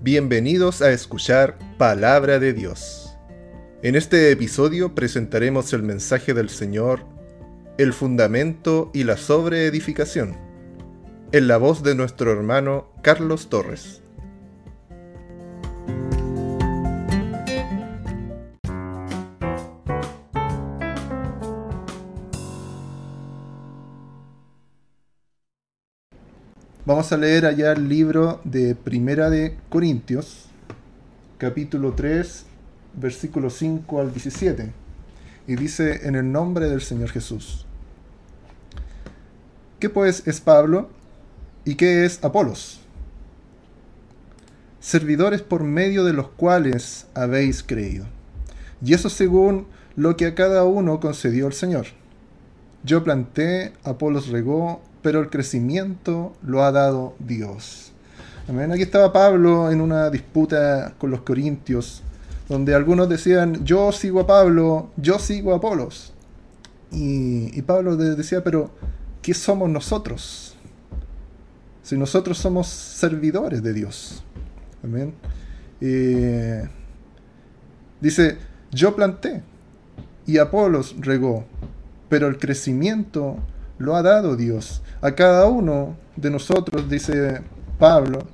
Bienvenidos a escuchar Palabra de Dios. En este episodio presentaremos el mensaje del Señor, el fundamento y la sobreedificación, en la voz de nuestro hermano Carlos Torres. Vamos a leer allá el libro de Primera de Corintios, capítulo 3, versículo 5 al 17. Y dice, en el nombre del Señor Jesús. ¿Qué pues es Pablo y qué es Apolos? Servidores por medio de los cuales habéis creído. Y eso según lo que a cada uno concedió el Señor. Yo planté, Apolos regó, pero el crecimiento lo ha dado Dios. Amén. Aquí estaba Pablo en una disputa con los corintios, donde algunos decían, yo sigo a Pablo, yo sigo a Apolos. Y, Pablo decía, pero ¿qué somos nosotros? Si nosotros somos servidores de Dios. Amén. Eh, dice, yo planté y Apolos regó, pero el crecimiento lo ha dado Dios. A cada uno de nosotros, dice Pablo,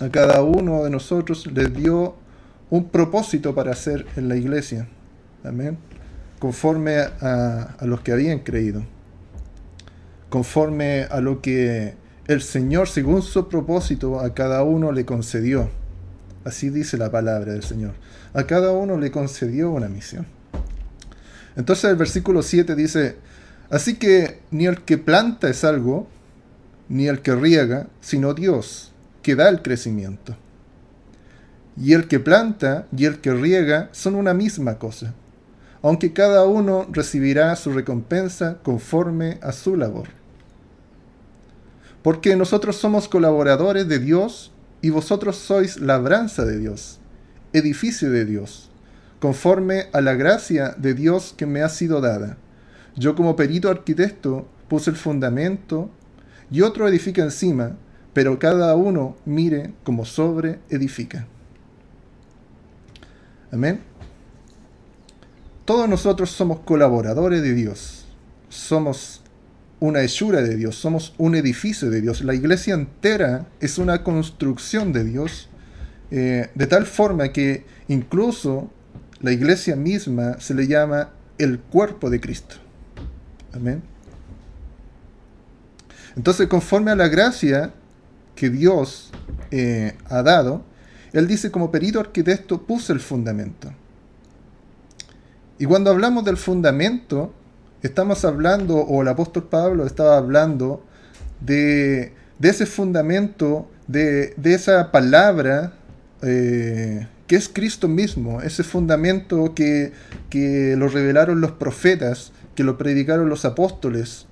a cada uno de nosotros le dio un propósito para hacer en la iglesia. Amén. Conforme a, a los que habían creído. Conforme a lo que el Señor, según su propósito, a cada uno le concedió. Así dice la palabra del Señor. A cada uno le concedió una misión. Entonces el versículo 7 dice, Así que ni el que planta es algo, ni el que riega, sino Dios, que da el crecimiento. Y el que planta y el que riega son una misma cosa, aunque cada uno recibirá su recompensa conforme a su labor. Porque nosotros somos colaboradores de Dios y vosotros sois labranza de Dios, edificio de Dios, conforme a la gracia de Dios que me ha sido dada. Yo como perito arquitecto puse el fundamento y otro edifica encima, pero cada uno mire como sobre edifica. Amén. Todos nosotros somos colaboradores de Dios. Somos una hechura de Dios, somos un edificio de Dios. La iglesia entera es una construcción de Dios, eh, de tal forma que incluso la iglesia misma se le llama el cuerpo de Cristo. Amén. Entonces, conforme a la gracia que Dios eh, ha dado, Él dice, como perito arquitecto puse el fundamento. Y cuando hablamos del fundamento, estamos hablando, o el apóstol Pablo estaba hablando de, ese fundamento, de, esa palabra eh, que es Cristo mismo, ese fundamento que, que lo revelaron los profetas, que lo predicaron los apóstoles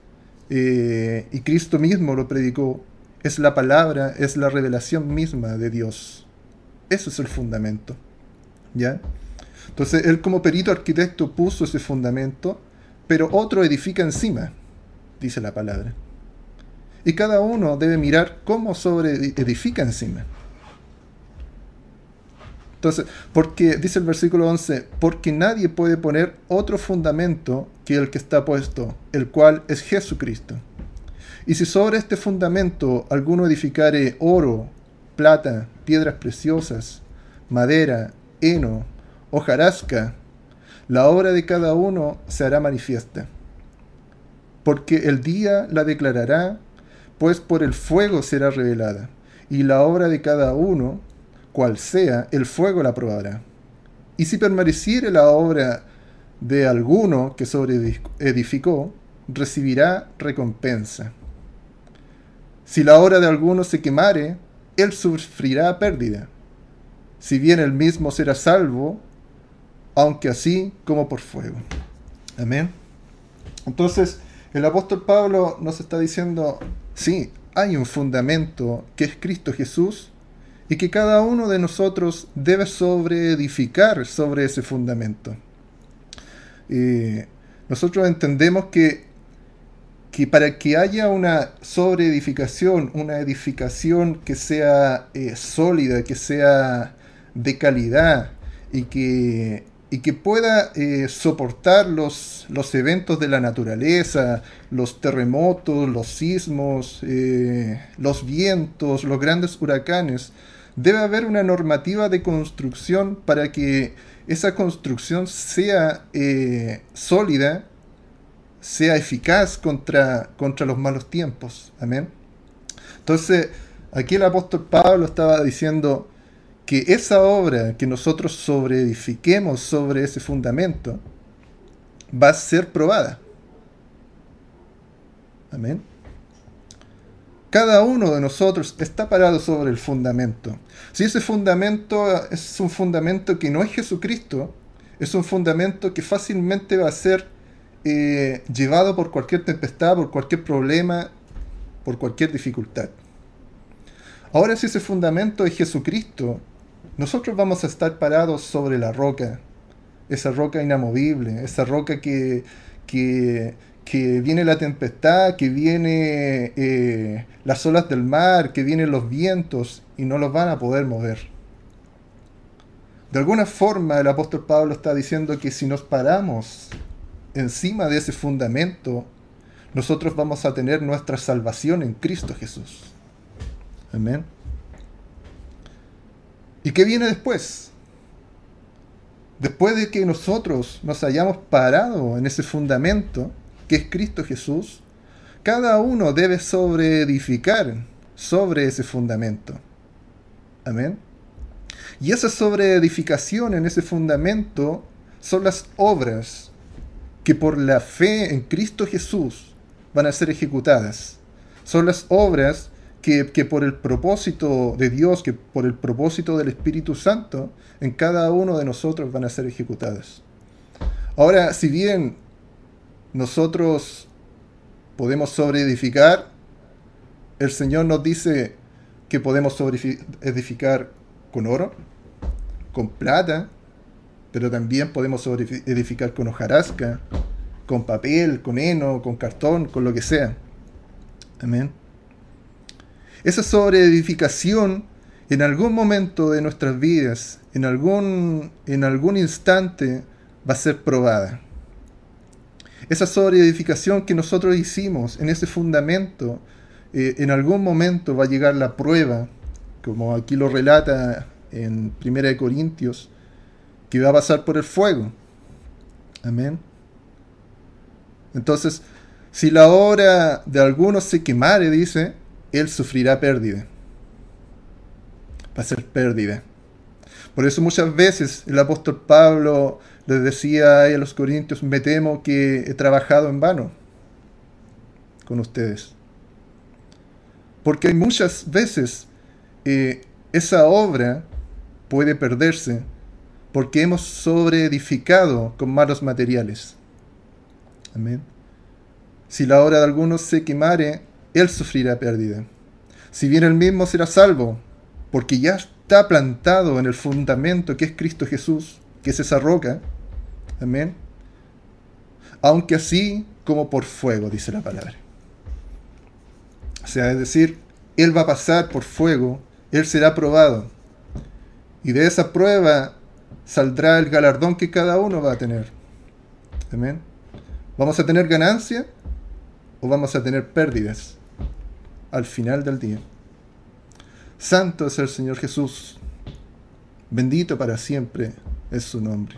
eh, y Cristo mismo lo predicó, es la palabra, es la revelación misma de Dios. Eso es el fundamento. ¿Ya? Entonces, él como perito arquitecto puso ese fundamento, pero otro edifica encima, dice la palabra. Y cada uno debe mirar cómo sobre edifica encima. Entonces, porque dice el versículo 11, porque nadie puede poner otro fundamento que el que está puesto, el cual es Jesucristo. Y si sobre este fundamento alguno edificare oro, plata, piedras preciosas, madera, heno, hojarasca, la obra de cada uno se hará manifiesta. Porque el día la declarará, pues por el fuego será revelada, y la obra de cada uno cual sea, el fuego la probará. Y si permaneciere la obra de alguno que sobre edificó, recibirá recompensa. Si la obra de alguno se quemare, él sufrirá pérdida. Si bien él mismo será salvo, aunque así como por fuego. Amén. Entonces, el apóstol Pablo nos está diciendo, sí, hay un fundamento que es Cristo Jesús, y que cada uno de nosotros debe sobreedificar sobre ese fundamento. nosotros entendemos que que para que haya una sobreedificación, una edificación que sea eh, sólida, que sea de calidad y que, y que pueda eh, soportar los, los, eventos de la naturaleza, los terremotos, los sismos, eh, los vientos, los grandes huracanes, debe haber una normativa de construcción para que esa construcción sea sólida sea eficaz contra, contra los malos tiempos. Amén. Entonces, aquí el apóstol Pablo estaba diciendo que esa obra que nosotros sobreedifiquemos sobre ese fundamento va a ser probada. Amén. Cada uno de nosotros está parado sobre el fundamento. Si ese fundamento es un fundamento que no es Jesucristo, es un fundamento que fácilmente va a ser eh, llevado por cualquier tempestad, por cualquier problema, por cualquier dificultad. Ahora si ese fundamento es Jesucristo, nosotros vamos a estar parados sobre la roca, esa roca inamovible, esa roca que, que, viene la tempestad, que viene eh, las olas del mar, que vienen los vientos y no los van a poder mover. De alguna forma el apóstol Pablo está diciendo que si nos paramos encima de ese fundamento, nosotros vamos a tener nuestra salvación en Cristo Jesús. Amén. ¿Y qué viene después? Después de que nosotros nos hayamos parado en ese fundamento, que es Cristo Jesús, cada uno debe sobreedificar sobre ese fundamento. Amén. Y esa sobreedificación en ese fundamento son las obras que por la fe en Cristo Jesús van a ser ejecutadas. Son las obras que, por el propósito de Dios, que por el propósito del Espíritu Santo, en cada uno de nosotros van a ser ejecutadas. Ahora, si bien nosotros podemos sobreedificar, el Señor nos dice que podemos edificar con oro, con plata, pero también podemos edificar con hojarasca, con papel, con heno, con cartón, con lo que sea. Amén. Esa sobreedificación en algún momento de nuestras vidas, en algún, en algún instante, va a ser probada. Esa sobreedificación que nosotros hicimos en ese fundamento, eh, en algún momento va a llegar la prueba, como aquí lo relata en 1 Corintios, que va a pasar por el fuego. Amén. Entonces, si la obra de algunos se quemare, dice, él sufrirá pérdida. Va a ser pérdida. Por eso muchas veces el apóstol Pablo les decía a los corintios, me temo que he trabajado en vano con ustedes. Porque muchas veces eh, esa obra puede perderse porque hemos sobreedificado con malos materiales. Amén. Si la obra de algunos se quemare, él sufrirá pérdida. Si bien él mismo será salvo, porque ya está plantado en el fundamento que es Cristo Jesús, que es esa roca. Amén. Aunque así como por fuego, dice la palabra. O sea, es decir, él va a pasar por fuego, él será probado. Y de esa prueba saldrá el galardón que cada uno va a tener. Amén. ¿Vamos a tener ganancia o vamos a tener pérdidas al final del día? Santo es el Señor Jesús. Bendito para siempre es su nombre.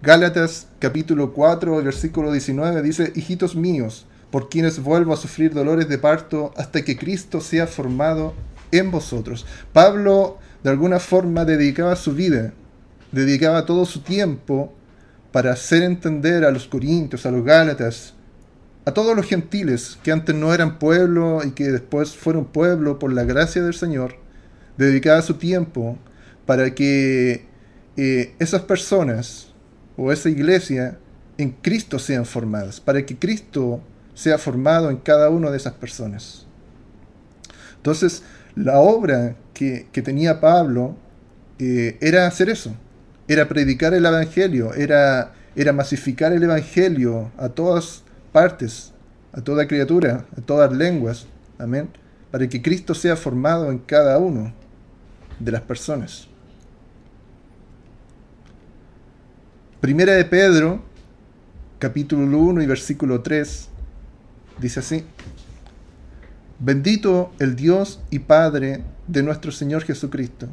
Gálatas capítulo 4, versículo 19 dice, Hijitos míos, por quienes vuelvo a sufrir dolores de parto hasta que Cristo sea formado en vosotros. Pablo de alguna forma dedicaba su vida, dedicaba todo su tiempo para hacer entender a los corintios, a los gálatas, a todos los gentiles que antes no eran pueblo y que después fueron pueblo por la gracia del Señor, dedicaba su tiempo para que eh, esas personas o esa iglesia en Cristo sean formadas, para que Cristo sea formado en cada una de esas personas. Entonces, la obra que, tenía Pablo eh, era hacer eso, era predicar el Evangelio, era, era masificar el Evangelio a todas partes, a toda criatura, a todas lenguas. Amén. Para que Cristo sea formado en cada uno de las personas. Primera de Pedro, capítulo 1 y versículo 3, dice así. Bendito el Dios y Padre de nuestro Señor Jesucristo,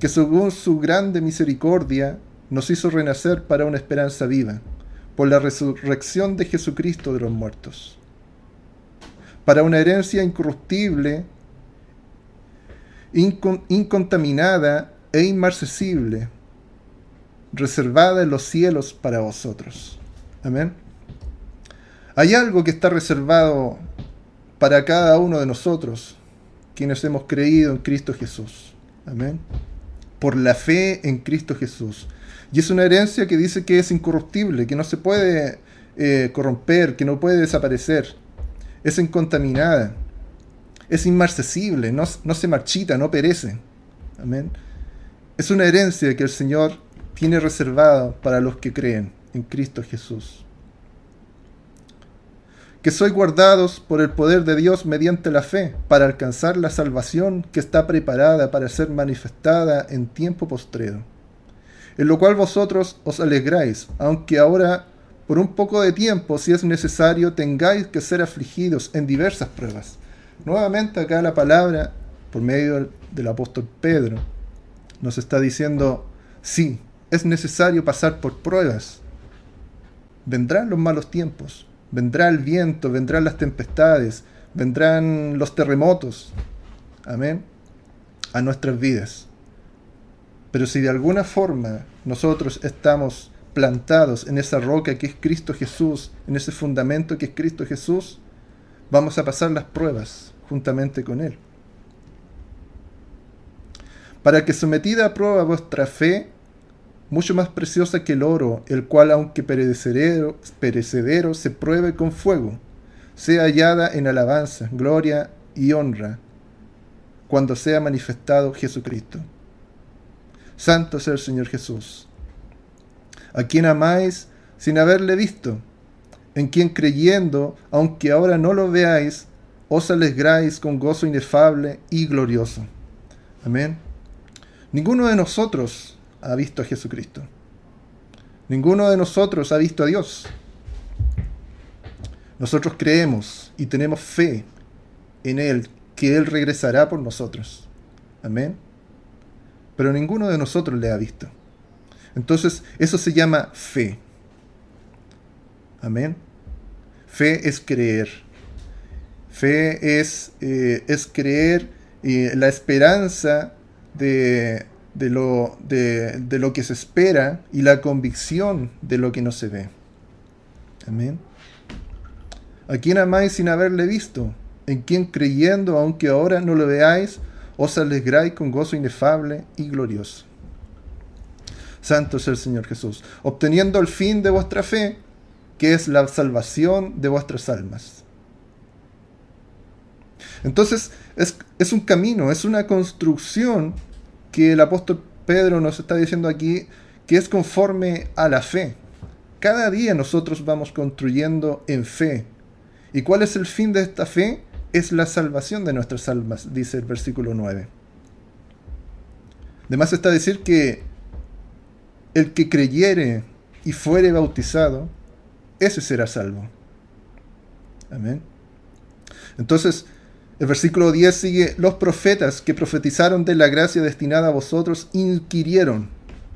que según su grande misericordia nos hizo renacer para una esperanza viva, por la resurrección de Jesucristo de los muertos, para una herencia incorruptible, incontaminada e inmarcesible, reservada en los cielos para vosotros. Amén. Hay algo que está reservado para cada uno de nosotros, quienes hemos creído en Cristo Jesús. Amén. Por la fe en Cristo Jesús. Y es una herencia que dice que es incorruptible, que no se puede eh, corromper, que no puede desaparecer. Es incontaminada. Es inmarcesible, no, no se marchita, no perece. Amén. Es una herencia que el Señor tiene reservada para los que creen en Cristo Jesús que sois guardados por el poder de Dios mediante la fe, para alcanzar la salvación que está preparada para ser manifestada en tiempo postrero. En lo cual vosotros os alegráis, aunque ahora por un poco de tiempo, si es necesario, tengáis que ser afligidos en diversas pruebas. Nuevamente acá la palabra, por medio del apóstol Pedro, nos está diciendo, sí, es necesario pasar por pruebas. Vendrán los malos tiempos, vendrá el viento, vendrán las tempestades, vendrán los terremotos. Amén. A nuestras vidas. Pero si de alguna forma nosotros estamos plantados en esa roca que es Cristo Jesús, en ese fundamento que es Cristo Jesús, vamos a pasar las pruebas juntamente con Él. Para que sometida a prueba vuestra fe, mucho más preciosa que el oro, el cual aunque perecedero, perecedero se pruebe con fuego, sea hallada en alabanza, gloria y honra, cuando sea manifestado Jesucristo. Santo sea el Señor Jesús, a quien amáis sin haberle visto, en quien creyendo, aunque ahora no lo veáis, os alegráis con gozo inefable y glorioso. Amén. Ninguno de nosotros ha visto a Jesucristo. Ninguno de nosotros ha visto a Dios. Nosotros creemos y tenemos fe en Él, que Él regresará por nosotros. Amén. Pero ninguno de nosotros le ha visto. Entonces, eso se llama fe. Amén. Fe es creer. Fe es, eh, es creer y la esperanza de, de lo, de, lo que se espera y la convicción de lo que no se ve. Amén. ¿A quién amáis sin haberle visto? ¿En quien creyendo, aunque ahora no lo veáis, os alegráis con gozo inefable y glorioso? Santo es el Señor Jesús, obteniendo el fin de vuestra fe, que es la salvación de vuestras almas. Entonces, es, es un camino, es una construcción que el apóstol Pedro nos está diciendo aquí que es conforme a la fe. Cada día nosotros vamos construyendo en fe. ¿Y cuál es el fin de esta fe? Es la salvación de nuestras almas, dice el versículo 9. Además está decir que el que creyere y fuere bautizado, ese será salvo. Amén. Entonces, el versículo 10 sigue, los profetas que profetizaron de la gracia destinada a vosotros inquirieron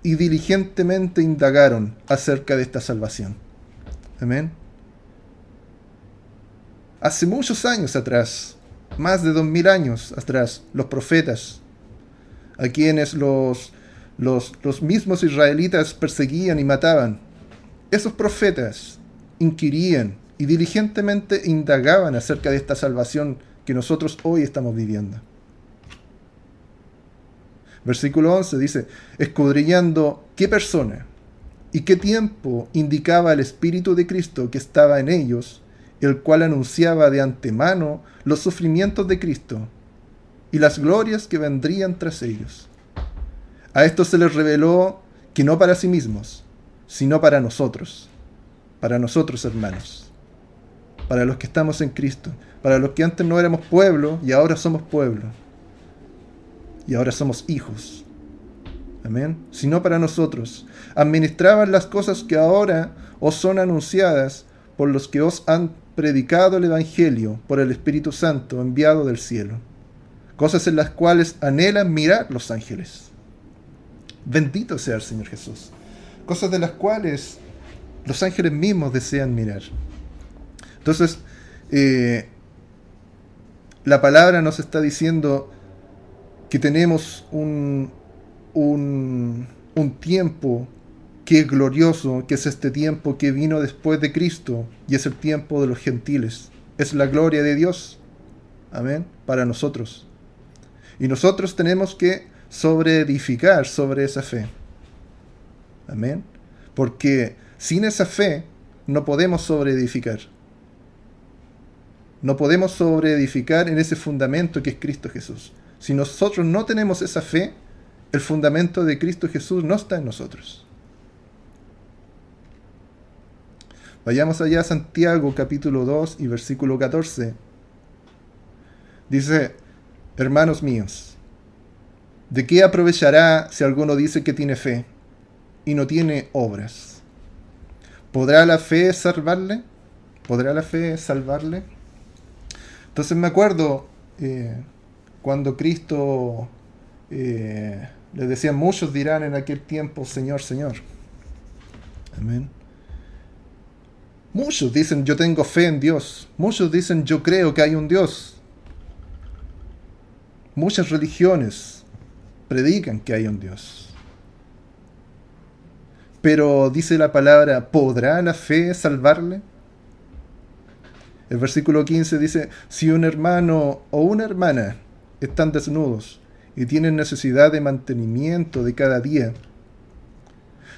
y diligentemente indagaron acerca de esta salvación. Amén. Hace muchos años atrás, más de dos mil años atrás, los profetas, a quienes los, los, los mismos israelitas perseguían y mataban, esos profetas inquirían y diligentemente indagaban acerca de esta salvación que nosotros hoy estamos viviendo. Versículo 11 dice, escudriñando qué persona y qué tiempo indicaba el Espíritu de Cristo que estaba en ellos, el cual anunciaba de antemano los sufrimientos de Cristo y las glorias que vendrían tras ellos. A esto se les reveló que no para sí mismos, sino para nosotros, para nosotros hermanos, para los que estamos en Cristo, para los que antes no éramos pueblo y ahora somos pueblo, y ahora somos hijos. Amén. Sino para nosotros. Administraban las cosas que ahora os son anunciadas por los que os han predicado el Evangelio por el Espíritu Santo enviado del cielo. Cosas en las cuales anhelan mirar los ángeles. Bendito sea el Señor Jesús. Cosas de las cuales los ángeles mismos desean mirar. Entonces, eh, la palabra nos está diciendo que tenemos un, un, tiempo que es glorioso, que es este tiempo que vino después de Cristo y es el tiempo de los gentiles. Es la gloria de Dios. Amén. Para nosotros. Y nosotros tenemos que sobreedificar sobre esa fe. Amén. Porque sin esa fe no podemos sobreedificar. No podemos sobreedificar en ese fundamento que es Cristo Jesús. Si nosotros no tenemos esa fe, el fundamento de Cristo Jesús no está en nosotros. Vayamos allá a Santiago capítulo 2 y versículo 14. Dice, hermanos míos, ¿de qué aprovechará si alguno dice que tiene fe y no tiene obras? ¿Podrá la fe salvarle? ¿Podrá la fe salvarle? Entonces me acuerdo eh, cuando Cristo eh, le decía, muchos dirán en aquel tiempo, Señor, Señor. Amén. Muchos dicen, yo tengo fe en Dios. Muchos dicen, yo creo que hay un Dios. Muchas religiones predican que hay un Dios. Pero dice la palabra, ¿podrá la fe salvarle? El versículo 15 dice, si un hermano o una hermana están desnudos y tienen necesidad de mantenimiento de cada día,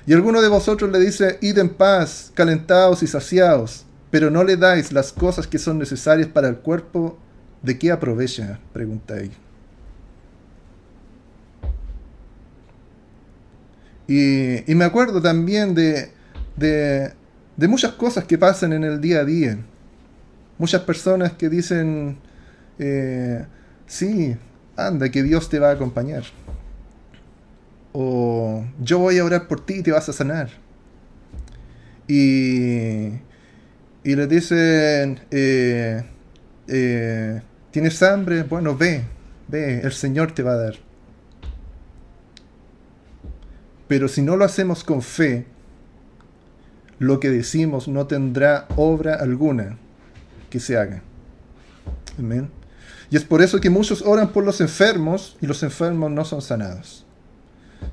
y alguno de vosotros le dice, id en paz, calentados y saciados, pero no le dais las cosas que son necesarias para el cuerpo, ¿de qué aprovecha? pregunta él. Y, me acuerdo también de, de, muchas cosas que pasan en el día a día. Muchas personas que dicen, eh, sí, anda, que Dios te va a acompañar. O yo voy a orar por ti y te vas a sanar. Y, y le dicen, eh, eh, ¿tienes hambre? Bueno, ve, ve, el Señor te va a dar. Pero si no lo hacemos con fe, lo que decimos no tendrá obra alguna que se haga. Amén. Y es por eso que muchos oran por los enfermos y los enfermos no son sanados.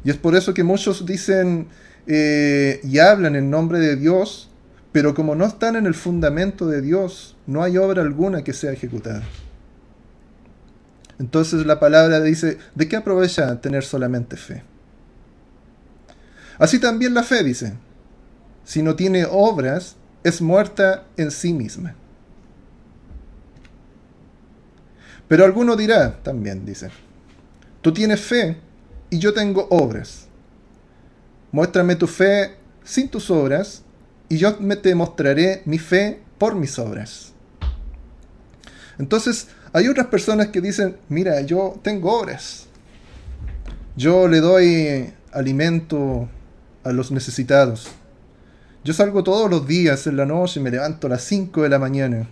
Y es por eso que muchos dicen eh, y hablan en nombre de Dios, pero como no están en el fundamento de Dios, no hay obra alguna que sea ejecutada. Entonces la palabra dice, ¿de qué aprovecha tener solamente fe? Así también la fe dice, si no tiene obras, es muerta en sí misma. Pero alguno dirá, también dice, tú tienes fe y yo tengo obras. Muéstrame tu fe sin tus obras y yo te mostraré mi fe por mis obras. Entonces, hay otras personas que dicen, mira, yo tengo obras. Yo le doy alimento a los necesitados. Yo salgo todos los días en la noche, me levanto a las 5 de la mañana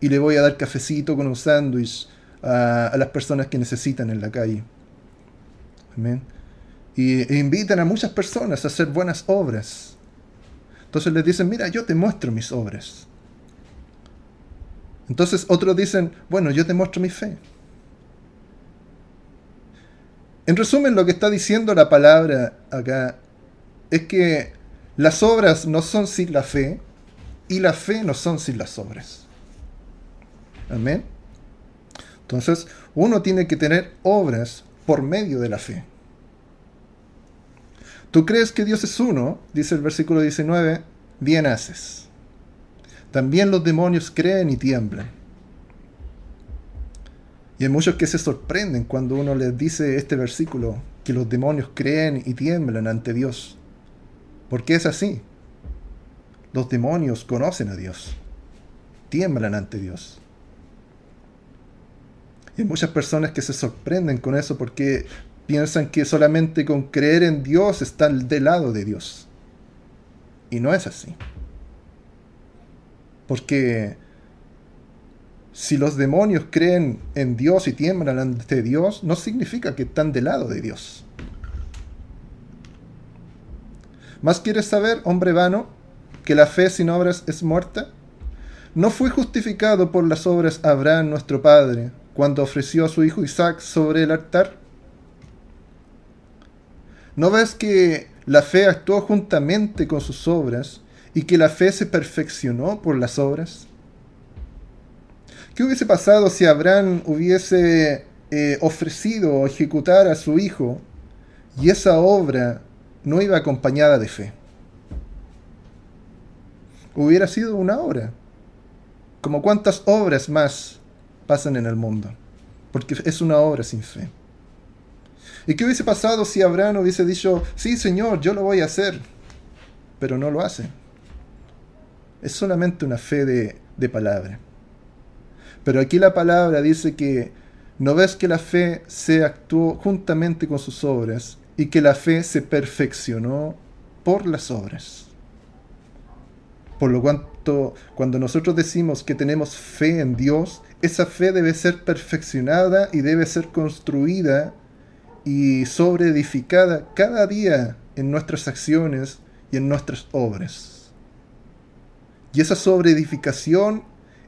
y le voy a dar cafecito con un sándwich a, las personas que necesitan en la calle. Amén. Y e invitan a muchas personas a hacer buenas obras. Entonces les dicen, mira, yo te muestro mis obras. Entonces otros dicen, bueno, yo te muestro mi fe. En resumen, lo que está diciendo la palabra acá es que las obras no son sin la fe y la fe no son sin las obras. Amén. Entonces, uno tiene que tener obras por medio de la fe. Tú crees que Dios es uno, dice el versículo 19, bien haces. También los demonios creen y tiemblan. Y hay muchos que se sorprenden cuando uno les dice este versículo, que los demonios creen y tiemblan ante Dios. Porque es así. Los demonios conocen a Dios, tiemblan ante Dios. Hay muchas personas que se sorprenden con eso porque piensan que solamente con creer en Dios están del lado de Dios. Y no es así. Porque si los demonios creen en Dios y tiemblan ante Dios, no significa que están del lado de Dios. ¿Más quieres saber, hombre vano, que la fe sin obras es muerta? ¿No fue justificado por las obras Abraham nuestro padre cuando ofreció a su hijo Isaac sobre el altar? ¿No ves que la fe actuó juntamente con sus obras y que la fe se perfeccionó por las obras? ¿Qué hubiese pasado si Abraham hubiese eh, ofrecido ejecutar a su hijo y esa obra no iba acompañada de fe? Hubiera sido una obra. Como cuántas obras más pasan en el mundo. Porque es una obra sin fe. ¿Y qué hubiese pasado si Abraham hubiese dicho, sí Señor, yo lo voy a hacer? Pero no lo hace. Es solamente una fe de, palabra. Pero aquí la palabra dice que no ves que la fe se actuó juntamente con sus obras y que la fe se perfeccionó por las obras. Por lo cuanto, cuando nosotros decimos que tenemos fe en Dios, esa fe debe ser perfeccionada y debe ser construida y sobreedificada cada día en nuestras acciones y en nuestras obras. Y esa sobreedificación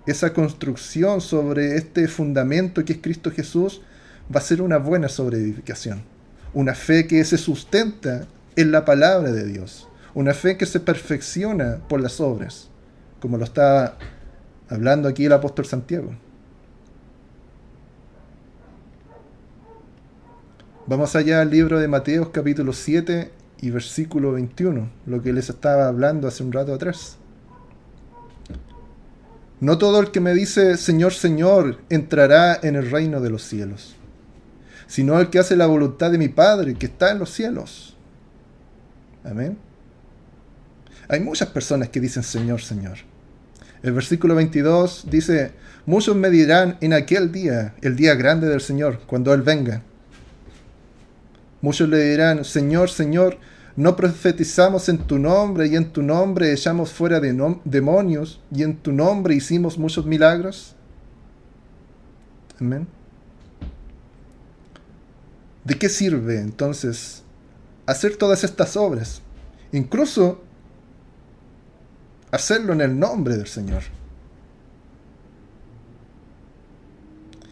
esa construcción sobre este fundamento que es Cristo Jesús va a ser una buena sobreedificación. Una fe que se sustenta en la palabra de Dios. Una fe que se perfecciona por las obras, como lo está hablando aquí el apóstol Santiago. Vamos allá al libro de Mateo capítulo 7 y versículo 21, lo que les estaba hablando hace un rato atrás. No todo el que me dice Señor, Señor entrará en el reino de los cielos, sino el que hace la voluntad de mi Padre que está en los cielos. Amén. Hay muchas personas que dicen Señor, Señor. El versículo 22 dice, muchos me dirán en aquel día, el día grande del Señor, cuando Él venga. Muchos le dirán, Señor, Señor, no profetizamos en tu nombre y en tu nombre echamos fuera de demonios y en tu nombre hicimos muchos milagros. Amén. ¿De qué sirve entonces hacer todas estas obras? Incluso hacerlo en el nombre del Señor.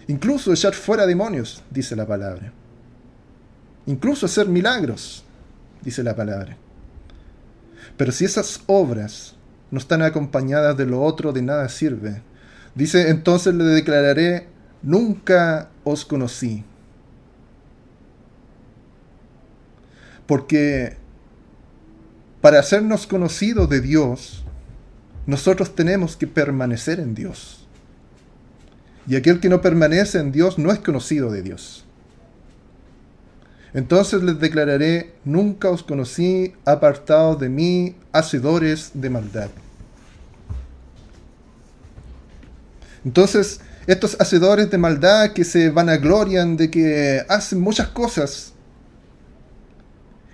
Incluso echar fuera demonios, dice la palabra. Incluso hacer milagros dice la palabra. Pero si esas obras no están acompañadas de lo otro, de nada sirve. Dice, entonces le declararé, nunca os conocí. Porque para hacernos conocidos de Dios, nosotros tenemos que permanecer en Dios. Y aquel que no permanece en Dios no es conocido de Dios. Entonces les declararé, nunca os conocí, apartados de mí, hacedores de maldad. Entonces, estos hacedores de maldad que se vanaglorian de que hacen muchas cosas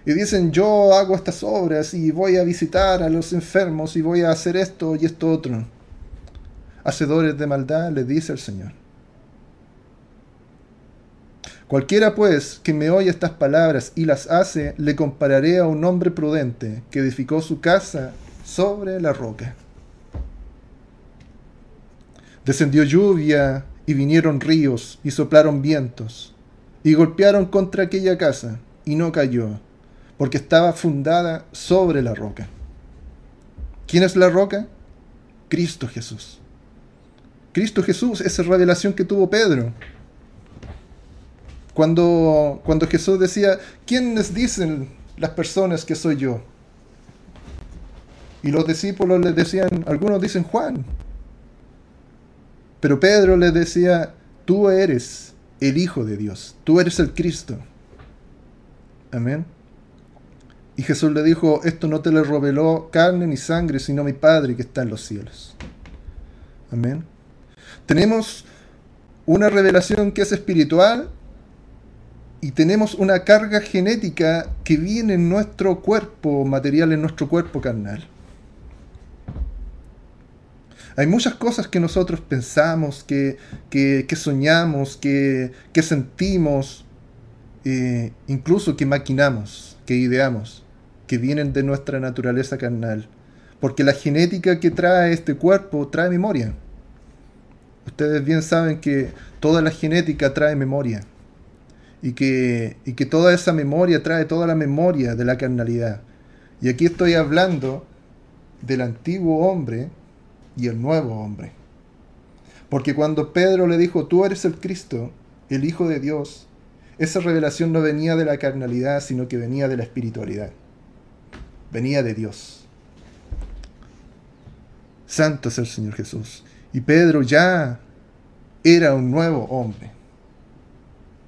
y dicen yo hago estas obras y voy a visitar a los enfermos y voy a hacer esto y esto otro. Hacedores de maldad, les dice el Señor. Cualquiera pues que me oye estas palabras y las hace, le compararé a un hombre prudente que edificó su casa sobre la roca. Descendió lluvia y vinieron ríos y soplaron vientos y golpearon contra aquella casa y no cayó, porque estaba fundada sobre la roca. ¿Quién es la roca? Cristo Jesús. Cristo Jesús, esa revelación que tuvo Pedro cuando, cuando Jesús decía, ¿quiénes dicen las personas que soy yo? Y los discípulos le decían, algunos dicen Juan. Pero Pedro le decía, tú eres el Hijo de Dios, tú eres el Cristo. Amén. Y Jesús le dijo, esto no te lo reveló carne ni sangre, sino mi Padre que está en los cielos. Amén. Tenemos una revelación que es espiritual y tenemos una carga genética que viene en nuestro cuerpo material, en nuestro cuerpo carnal. Hay muchas cosas que nosotros pensamos, que, soñamos, que, sentimos, eh, incluso que maquinamos, que ideamos, que vienen de nuestra naturaleza carnal. Porque la genética que trae este cuerpo trae memoria. Ustedes bien saben que toda la genética trae memoria. Y que, y que toda esa memoria trae toda la memoria de la carnalidad. Y aquí estoy hablando del antiguo hombre y el nuevo hombre. Porque cuando Pedro le dijo, tú eres el Cristo, el Hijo de Dios, esa revelación no venía de la carnalidad, sino que venía de la espiritualidad. Venía de Dios. Santo es el Señor Jesús. Y Pedro ya era un nuevo hombre.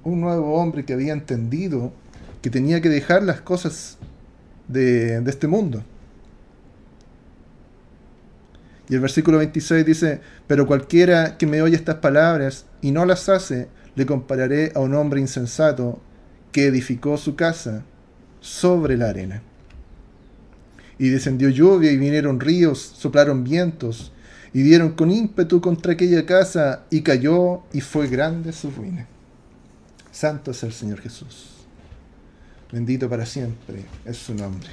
Un nuevo hombre que había entendido que tenía que dejar las cosas de, este mundo y el versículo 26 dice, pero cualquiera que me oye estas palabras y no las hace, le compararé a un hombre insensato que edificó su casa sobre la arena. Y descendió lluvia y vinieron ríos, soplaron vientos y dieron con ímpetu contra aquella casa y cayó y fue grande su ruina. Santo es el Señor Jesús. Bendito para siempre es su nombre.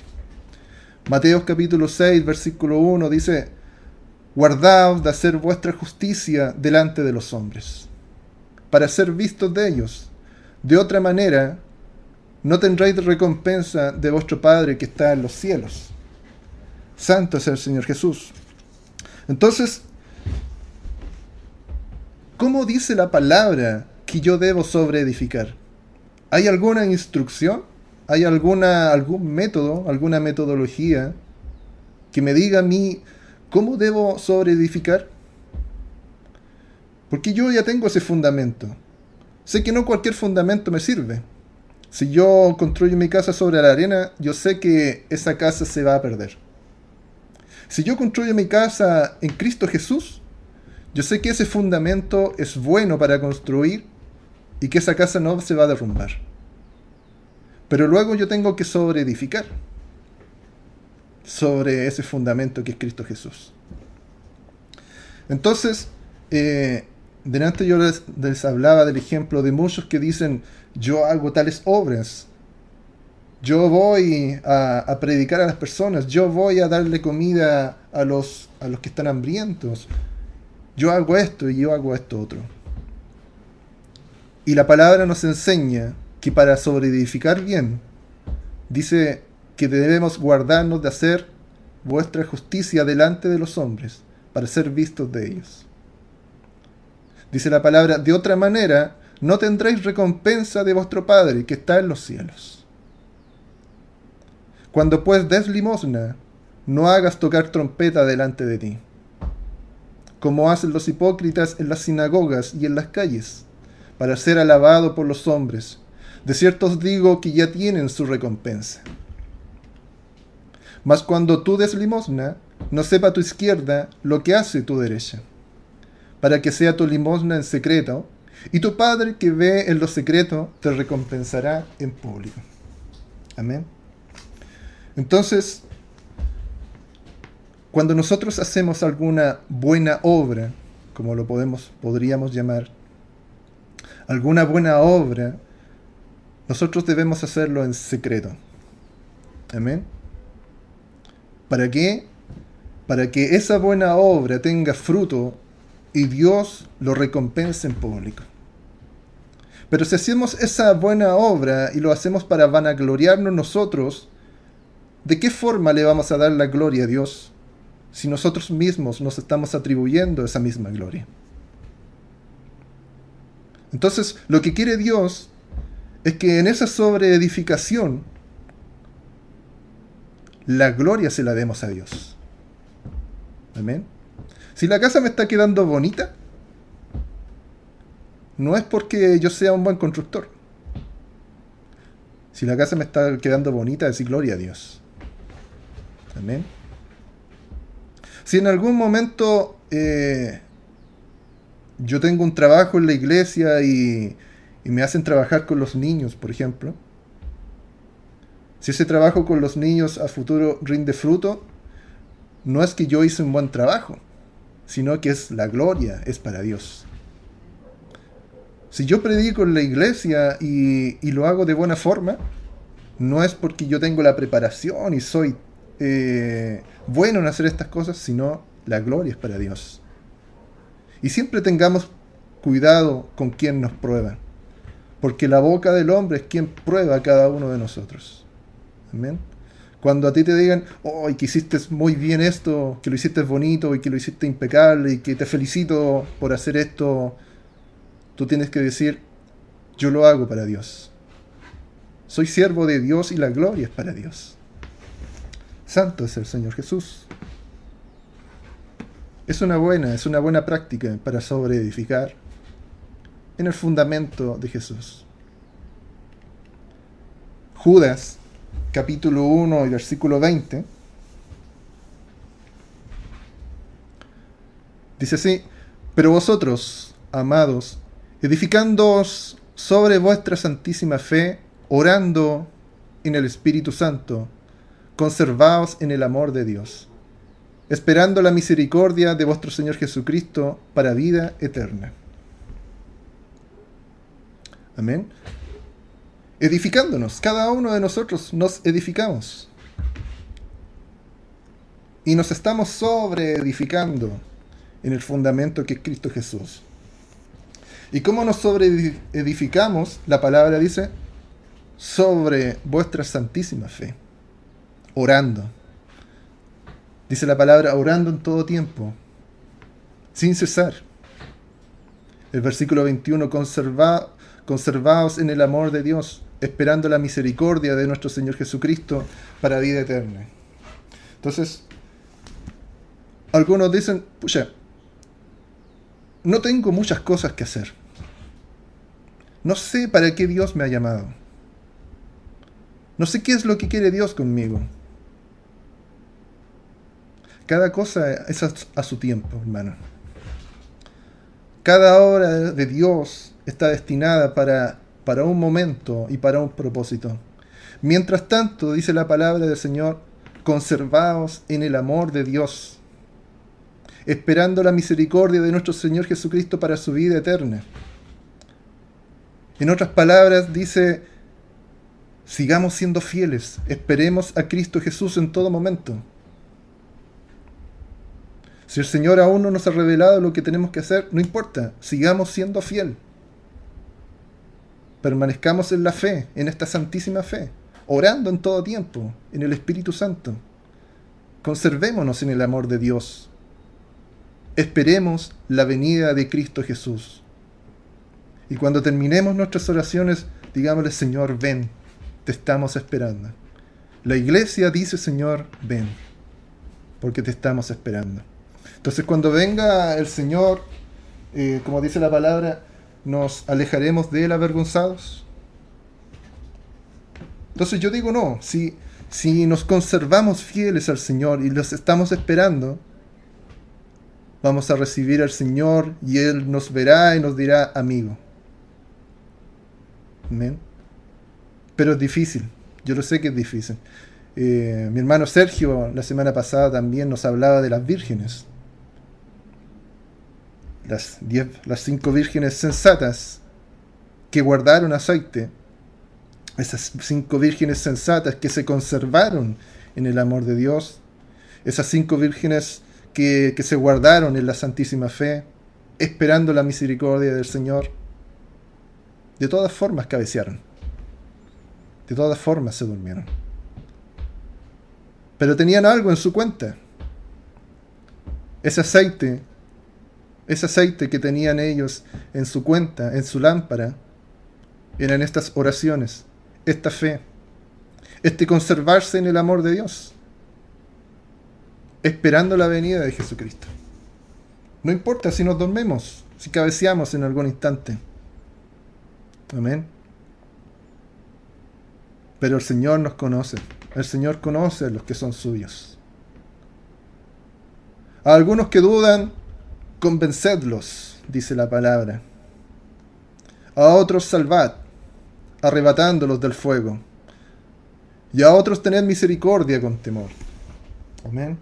Mateo capítulo 6, versículo 1 dice, Guardaos de hacer vuestra justicia delante de los hombres, para ser vistos de ellos. De otra manera, no tendréis recompensa de vuestro Padre que está en los cielos. Santo es el Señor Jesús. Entonces, ¿cómo dice la palabra que yo debo sobreedificar? ¿Hay alguna instrucción? ¿Hay alguna, algún método, alguna metodología que me diga a mí ¿Cómo debo sobreedificar? Porque yo ya tengo ese fundamento. Sé que no cualquier fundamento me sirve. Si yo construyo mi casa sobre la arena, yo sé que esa casa se va a perder. Si yo construyo mi casa en Cristo Jesús, yo sé que ese fundamento es bueno para construir y que esa casa no se va a derrumbar. Pero luego yo tengo que sobreedificar sobre ese fundamento que es Cristo Jesús. Entonces, eh, delante yo les, hablaba del ejemplo de muchos que dicen, yo hago tales obras, yo voy a, predicar a las personas, yo voy a darle comida a los, a los que están hambrientos, yo hago esto y yo hago esto otro. Y la palabra nos enseña que para sobreedificar bien, dice que debemos guardarnos de hacer vuestra justicia delante de los hombres, para ser vistos de ellos. Dice la palabra, de otra manera no tendréis recompensa de vuestro Padre que está en los cielos. Cuando pues des limosna, no hagas tocar trompeta delante de ti, como hacen los hipócritas en las sinagogas y en las calles, para ser alabado por los hombres. De cierto os digo que ya tienen su recompensa. Mas cuando tú des limosna, no sepa tu izquierda lo que hace tu derecha, para que sea tu limosna en secreto, y tu Padre que ve en lo secreto te recompensará en público. Amén. Entonces, cuando nosotros hacemos alguna buena obra, como lo podemos, podríamos llamar, alguna buena obra, nosotros debemos hacerlo en secreto. Amén. ¿Para qué? Para que esa buena obra tenga fruto y Dios lo recompense en público. Pero si hacemos esa buena obra y lo hacemos para vanagloriarnos nosotros, ¿de qué forma le vamos a dar la gloria a Dios si nosotros mismos nos estamos atribuyendo esa misma gloria? Entonces, lo que quiere Dios es que en esa sobreedificación la gloria se la demos a Dios. Amén. Si la casa me está quedando bonita, no es porque yo sea un buen constructor, Si la casa me está quedando bonita, decir gloria a Dios. Amén. Si en algún momento eh, yo tengo un trabajo en la iglesia y, y me hacen trabajar con los niños, por ejemplo, si ese trabajo con los niños a futuro rinde fruto, no es que yo hice un buen trabajo, sino que es la gloria, es para Dios. Si yo predico en la iglesia y, lo hago de buena forma, no es porque yo tengo la preparación y soy eh, bueno en hacer estas cosas, sino la gloria es para Dios. Y siempre tengamos cuidado con quien nos prueba, porque la boca del hombre es quien prueba a cada uno de nosotros. Amén. Cuando a ti te digan, oh, que hiciste muy bien esto, que lo hiciste bonito y que lo hiciste impecable y que te felicito por hacer esto tú tienes que decir, yo lo hago para Dios. Soy siervo de Dios y la gloria es para Dios. Santo es el Señor Jesús. Es una buena, es una buena práctica para sobreedificar en el fundamento de Jesús. Judas, capítulo 1 y versículo 20, dice así, pero vosotros, amados, edificándoos sobre vuestra santísima fe, orando en el Espíritu Santo, conservaos en el amor de Dios, esperando la misericordia de vuestro Señor Jesucristo para vida eterna. Amén. Edificándonos, cada uno de nosotros nos edificamos. Y nos estamos sobre edificando en el fundamento que es Cristo Jesús. ¿Y cómo nos sobreedificamos? La palabra dice, sobre vuestra santísima fe, orando. Dice la palabra, orando en todo tiempo, sin cesar. El versículo 21, Conserva, conservaos en el amor de Dios, esperando la misericordia de nuestro Señor Jesucristo para vida eterna. Entonces, algunos dicen, pucha, no tengo muchas cosas que hacer. No sé para qué Dios me ha llamado. No sé qué es lo que quiere Dios conmigo. Cada cosa es a, su tiempo, hermano. Cada obra de Dios está destinada para, para un momento y para un propósito. Mientras tanto, dice la palabra del Señor, conservaos en el amor de Dios esperando la misericordia de nuestro Señor Jesucristo para su vida eterna. En otras palabras, dice, sigamos siendo fieles, esperemos a Cristo Jesús en todo momento. Si el Señor aún no nos ha revelado lo que tenemos que hacer, no importa, sigamos siendo fiel. Permanezcamos en la fe, en esta santísima fe, orando en todo tiempo, en el Espíritu Santo. Conservémonos en el amor de Dios, esperemos la venida de Cristo Jesús. Y cuando terminemos nuestras oraciones, digámosle, Señor, ven, te estamos esperando. La iglesia dice, Señor, ven, porque te estamos esperando. Entonces cuando venga el Señor, eh, como dice la palabra, nos alejaremos de él avergonzados. Entonces yo digo, no, si, si nos conservamos fieles al Señor y los estamos esperando, vamos a recibir al Señor y Él nos verá y nos dirá amigo. Amén. Pero es difícil, yo lo sé que es difícil. Eh, mi hermano Sergio la semana pasada también nos hablaba de las vírgenes. Las, diez, las cinco vírgenes sensatas que guardaron aceite. Esas cinco vírgenes sensatas que se conservaron en el amor de Dios. Esas cinco vírgenes que, se guardaron en la santísima fe, esperando la misericordia del Señor, de todas formas cabecearon. De todas formas se durmieron. Pero tenían algo en su cuenta. Ese aceite, ese aceite que tenían ellos en su cuenta, en su lámpara, eran estas oraciones, esta fe, este conservarse en el amor de Dios esperando la venida de Jesucristo. No importa si nos dormimos, si cabeceamos en algún instante. Amén. Pero el Señor nos conoce. El Señor conoce a los que son suyos. A algunos que dudan, convencedlos, dice la palabra. A otros salvad, arrebatándolos del fuego. Y a otros tened misericordia con temor. Amén.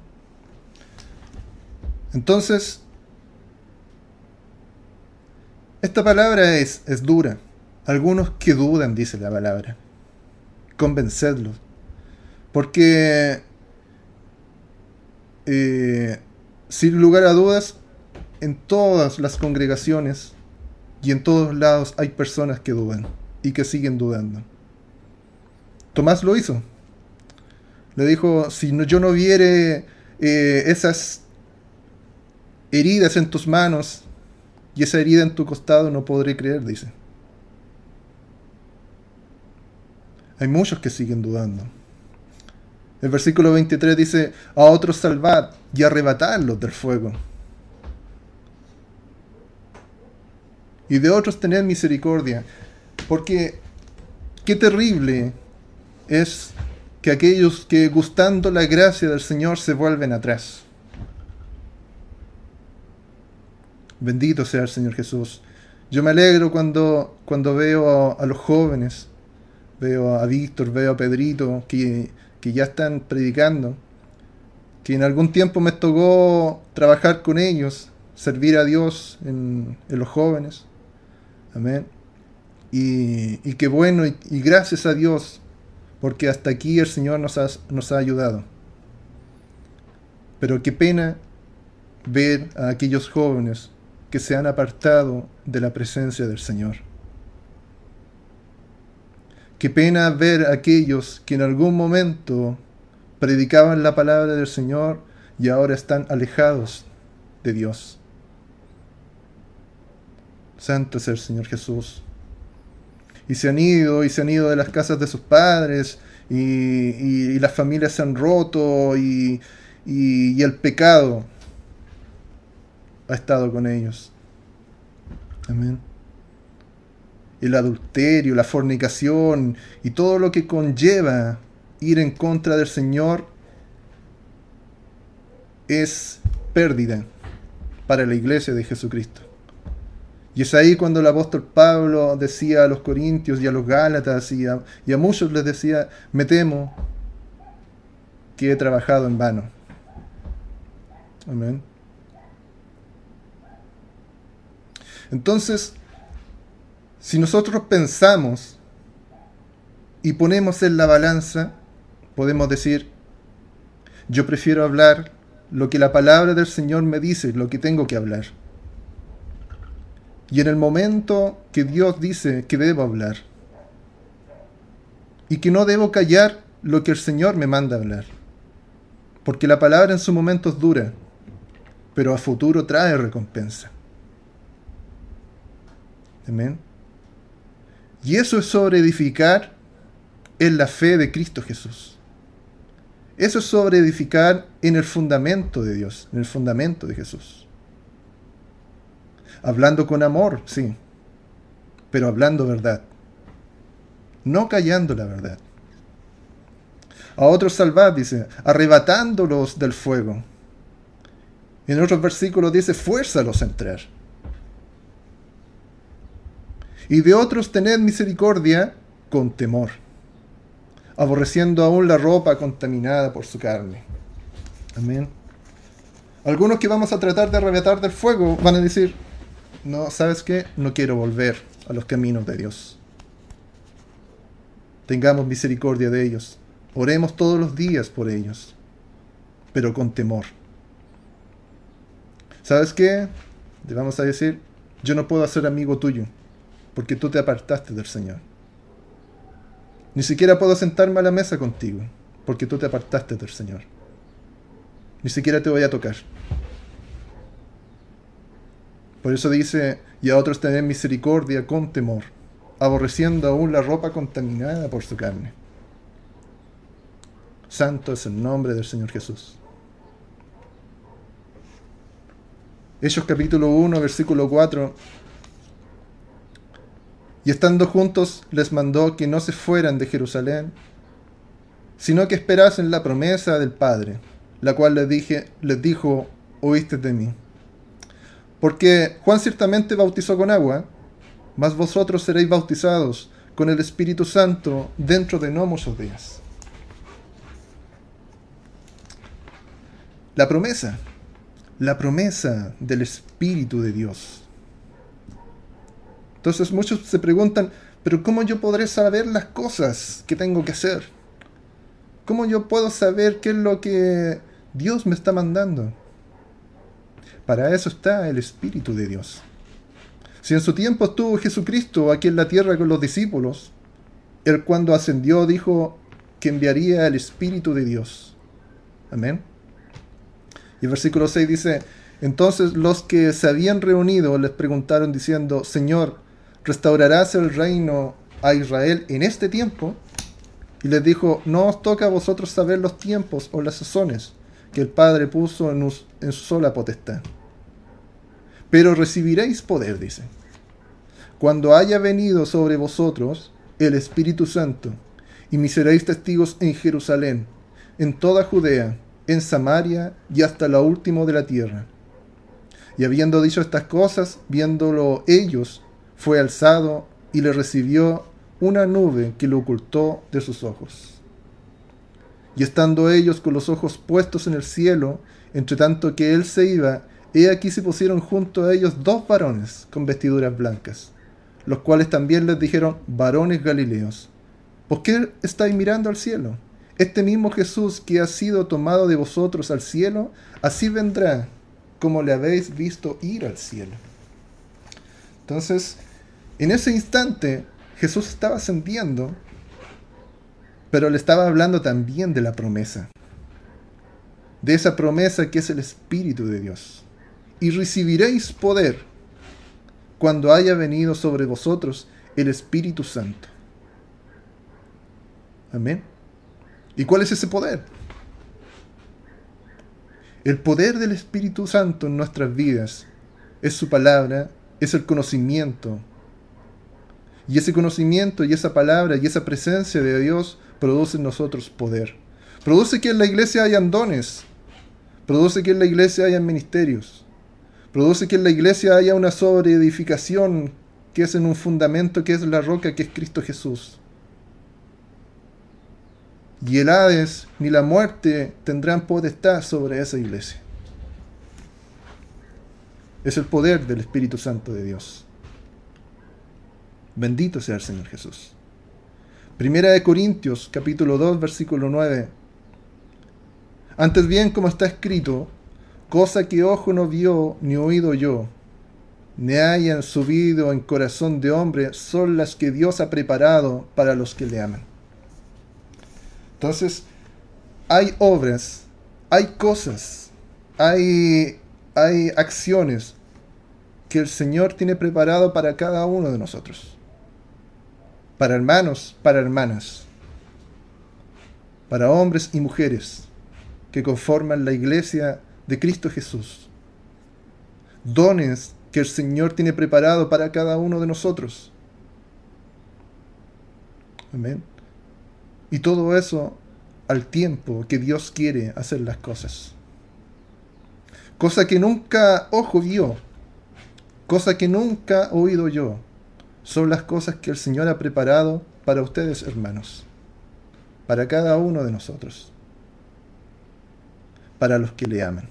Entonces, esta palabra es, es dura. Algunos que dudan, dice la palabra. Convencedlos. Porque, eh, sin lugar a dudas, en todas las congregaciones y en todos lados hay personas que dudan y que siguen dudando. Tomás lo hizo. Le dijo, si no, yo no viere eh, esas heridas en tus manos y esa herida en tu costado, no podré creer, dice. Hay muchos que siguen dudando. El versículo 23 dice, a otros salvad y arrebatadlos del fuego. Y de otros tened misericordia. Porque qué terrible es que aquellos que gustando la gracia del Señor se vuelven atrás. Bendito sea el Señor Jesús. Yo me alegro cuando, cuando veo a, los jóvenes, veo a Víctor, veo a Pedrito, que, ya están predicando, que en algún tiempo me tocó trabajar con ellos, servir a Dios en, los jóvenes. Amén. Y, y qué bueno, y, gracias a Dios porque hasta aquí el Señor nos nos ha ayudado. Pero qué pena ver a aquellos jóvenes que se han apartado de la presencia del Señor. Qué pena ver a aquellos que en algún momento predicaban la palabra del Señor y ahora están alejados de Dios. Santo es el Señor Jesús y se han ido y se han ido de las casas de sus padres y, las familias se han roto y, y el pecado ha estado con ellos. Amén. El adulterio, la fornicación y todo lo que conlleva ir en contra del Señor es pérdida para la iglesia de Jesucristo. Y es ahí cuando el apóstol Pablo decía a los corintios y a los gálatas y a, muchos les decía, me temo que he trabajado en vano. Amén. Entonces, si nosotros pensamos y ponemos en la balanza, podemos decir, yo prefiero hablar lo que la palabra del Señor me dice, lo que tengo que hablar. Y en el momento que Dios dice que debo hablar y que no debo callar lo que el Señor me manda hablar. Porque la palabra en su momento es dura, pero a futuro trae recompensa. Amén. Y eso es sobre edificar en la fe de Cristo Jesús. Eso es sobre edificar en el fundamento de Dios, en el fundamento de Jesús. Hablando con amor, sí, pero hablando verdad. No callando la verdad. A otros salvad, dice, arrebatándolos del fuego. En otros versículos dice, fuérzalos a entrar. Y de otros tened misericordia con temor, aborreciendo aún la ropa contaminada por su carne. Amén. Algunos que vamos a tratar de arrebatar del fuego van a decir, no, ¿sabes qué? No quiero volver a los caminos de Dios. Tengamos misericordia de ellos. Oremos todos los días por ellos, pero con temor. ¿Sabes qué? Te vamos a decir, yo no puedo ser amigo tuyo, porque tú te apartaste del Señor. Ni siquiera puedo sentarme a la mesa contigo, porque tú te apartaste del Señor. Ni siquiera te voy a tocar. Por eso dice, y a otros tener misericordia con temor, aborreciendo aún la ropa contaminada por su carne. Santo es el nombre del Señor Jesús. Hechos capítulo 1, versículo 4. Y estando juntos les mandó que no se fueran de Jerusalén, sino que esperasen la promesa del Padre, la cual les, dije, les dijo, oíste de mí. Porque Juan ciertamente bautizó con agua, mas vosotros seréis bautizados con el Espíritu Santo dentro de no muchos días. La promesa, la promesa del Espíritu de Dios. Entonces muchos se preguntan, pero ¿cómo yo podré saber las cosas que tengo que hacer? ¿Cómo yo puedo saber qué es lo que Dios me está mandando? Para eso está el Espíritu de Dios. Si en su tiempo estuvo Jesucristo aquí en la tierra con los discípulos, Él cuando ascendió dijo que enviaría el Espíritu de Dios. Amén. Y el versículo 6 dice, entonces los que se habían reunido les preguntaron diciendo, Señor, ¿restaurarás el reino a Israel en este tiempo? Y les dijo, no os toca a vosotros saber los tiempos o las sazones que el Padre puso en, en su sola potestad. Pero recibiréis poder, dice, cuando haya venido sobre vosotros el Espíritu Santo, y me seréis testigos en Jerusalén, en toda Judea, en Samaria y hasta lo último de la tierra. Y habiendo dicho estas cosas, viéndolo ellos, fue alzado y le recibió una nube que lo ocultó de sus ojos. Y estando ellos con los ojos puestos en el cielo, entre tanto que él se iba, he aquí se pusieron junto a ellos dos varones con vestiduras blancas, los cuales también les dijeron, varones galileos, ¿por qué estáis mirando al cielo? Este mismo Jesús que ha sido tomado de vosotros al cielo, así vendrá como le habéis visto ir al cielo. Entonces, en ese instante, Jesús estaba ascendiendo, pero le estaba hablando también de la promesa, de esa promesa que es el Espíritu de Dios. Y recibiréis poder cuando haya venido sobre vosotros el Espíritu Santo. Amén. ¿Y cuál es ese poder? El poder del Espíritu Santo en nuestras vidas es su palabra, es el conocimiento. Y ese conocimiento y esa palabra y esa presencia de Dios produce en nosotros poder. Produce que en la iglesia hayan dones. Produce que en la iglesia hayan ministerios. Produce que en la iglesia haya una sobreedificación que es en un fundamento que es la roca que es Cristo Jesús y el Hades ni la muerte tendrán potestad sobre esa iglesia. Es el poder del Espíritu Santo de Dios. Bendito sea el Señor Jesús. Primera de Corintios, capítulo 2, versículo 9. Antes bien, como está escrito, cosa que ojo no vio ni oído yo, ni hayan subido en corazón de hombre, son las que Dios ha preparado para los que le aman. Entonces, hay obras, hay cosas, hay, hay acciones que el Señor tiene preparado para cada uno de nosotros. Para hermanos, para hermanas. Para hombres y mujeres que conforman la iglesia de Cristo Jesús. Dones que el Señor tiene preparado para cada uno de nosotros. Amén. Y todo eso al tiempo que Dios quiere hacer las cosas. Cosa que nunca ojo vio, cosa que nunca oído yo, son las cosas que el Señor ha preparado para ustedes, hermanos, para cada uno de nosotros, para los que le aman.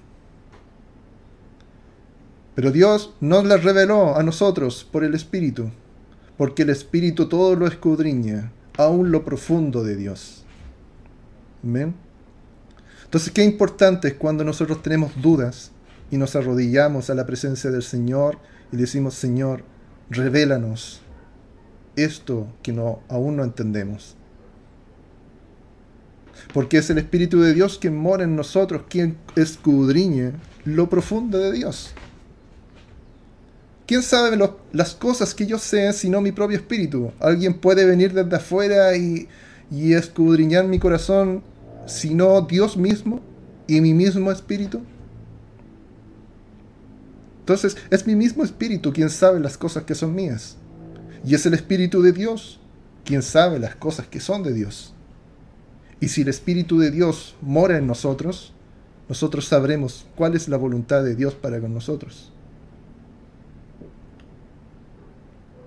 Pero Dios nos las reveló a nosotros por el Espíritu, porque el Espíritu todo lo escudriña aún lo profundo de Dios. Amén. Entonces, qué importante es cuando nosotros tenemos dudas y nos arrodillamos a la presencia del Señor y decimos, Señor, revélanos esto que no, aún no entendemos. Porque es el Espíritu de Dios quien mora en nosotros, quien escudriñe lo profundo de Dios. ¿Quién sabe las cosas que yo sé sino mi propio espíritu? ¿Alguien puede venir desde afuera y, y escudriñar mi corazón sino Dios mismo y mi mismo espíritu? Entonces es mi mismo espíritu quien sabe las cosas que son mías. Y es el Espíritu de Dios quien sabe las cosas que son de Dios. Y si el Espíritu de Dios mora en nosotros, nosotros sabremos cuál es la voluntad de Dios para con nosotros.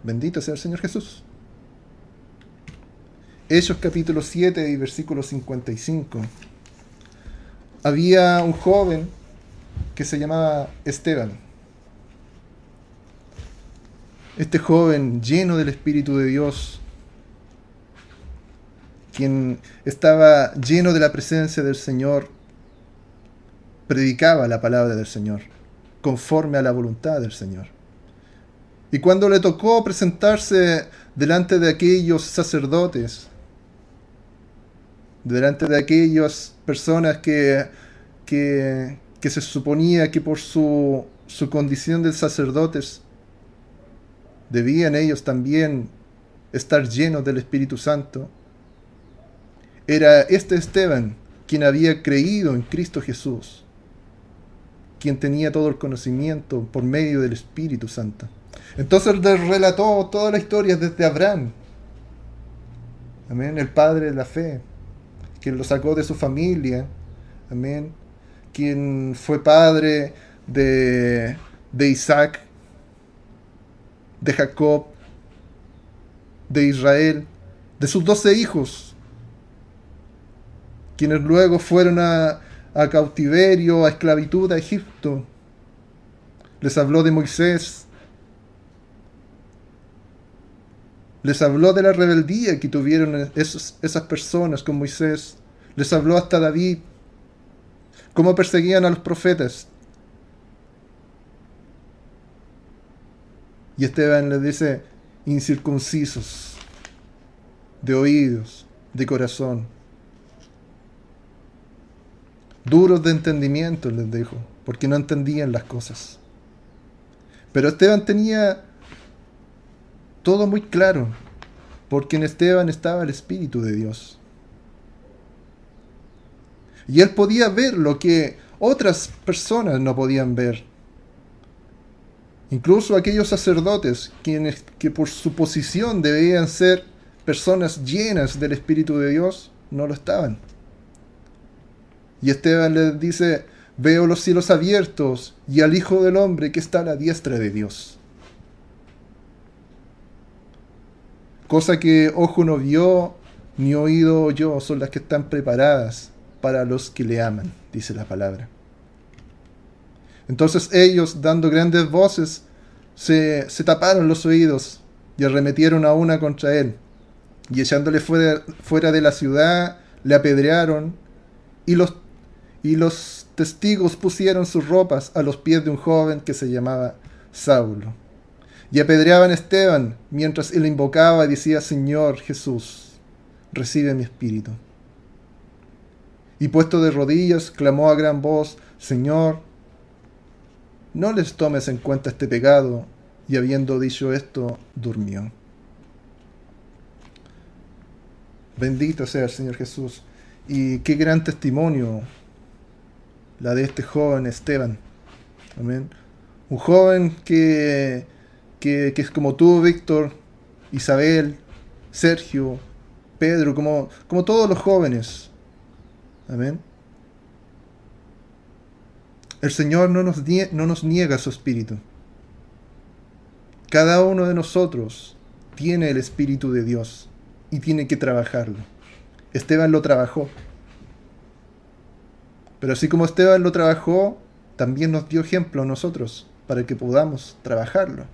Bendito sea el Señor Jesús. Hechos capítulo 7 y versículo 55. Había un joven que se llamaba Esteban. Este joven lleno del Espíritu de Dios, quien estaba lleno de la presencia del Señor, predicaba la palabra del Señor, conforme a la voluntad del Señor. Y cuando le tocó presentarse delante de aquellos sacerdotes, delante de aquellas personas que, que, se suponía que por su, su condición de sacerdotes debían ellos también estar llenos del Espíritu Santo, era este Esteban quien había creído en Cristo Jesús, quien tenía todo el conocimiento por medio del Espíritu Santo. Entonces le relató toda la historia desde Abraham, amén, el padre de la fe, quien lo sacó de su familia, amén, quien fue padre de, de Isaac, de Jacob, de Israel, de sus doce hijos, quienes luego fueron a, cautiverio, a esclavitud a Egipto. Les habló de Moisés, Les habló de la rebeldía que tuvieron esas personas con Moisés. Les habló hasta David. Cómo perseguían a los profetas. Y Esteban les dice, incircuncisos, de oídos, de corazón. Duros de entendimiento, les dijo, porque no entendían las cosas. Pero Esteban tenía todo muy claro, porque en Esteban estaba el Espíritu de Dios. Y él podía ver lo que otras personas no podían ver. Incluso aquellos sacerdotes, quienes que por su posición debían ser personas llenas del Espíritu de Dios, no lo estaban. Y Esteban les dice, veo los cielos abiertos y al Hijo del Hombre que está a la diestra de Dios. Cosa que ojo no vio, ni oído oyó, son las que están preparadas para los que le aman, dice la palabra. Entonces ellos, dando grandes voces, se, taparon los oídos y arremetieron a una contra él. Y echándole fuera, fuera de la ciudad, le apedrearon y los, y los testigos pusieron sus ropas a los pies de un joven que se llamaba Saulo y apedreaban a Esteban mientras él invocaba y decía, Señor Jesús, recibe mi espíritu. Y puesto de rodillas, clamó a gran voz, Señor, no les tomes en cuenta este pecado. Y habiendo dicho esto, durmió. Bendito sea el Señor Jesús. Y qué gran testimonio la de este joven Esteban. Amén. Un joven que que, es como tú, Víctor, Isabel, Sergio, Pedro, como, como todos los jóvenes. Amén. El Señor no nos, no nos niega su espíritu. Cada uno de nosotros tiene el espíritu de Dios y tiene que trabajarlo. Esteban lo trabajó. Pero así como Esteban lo trabajó, también nos dio ejemplo a nosotros para que podamos trabajarlo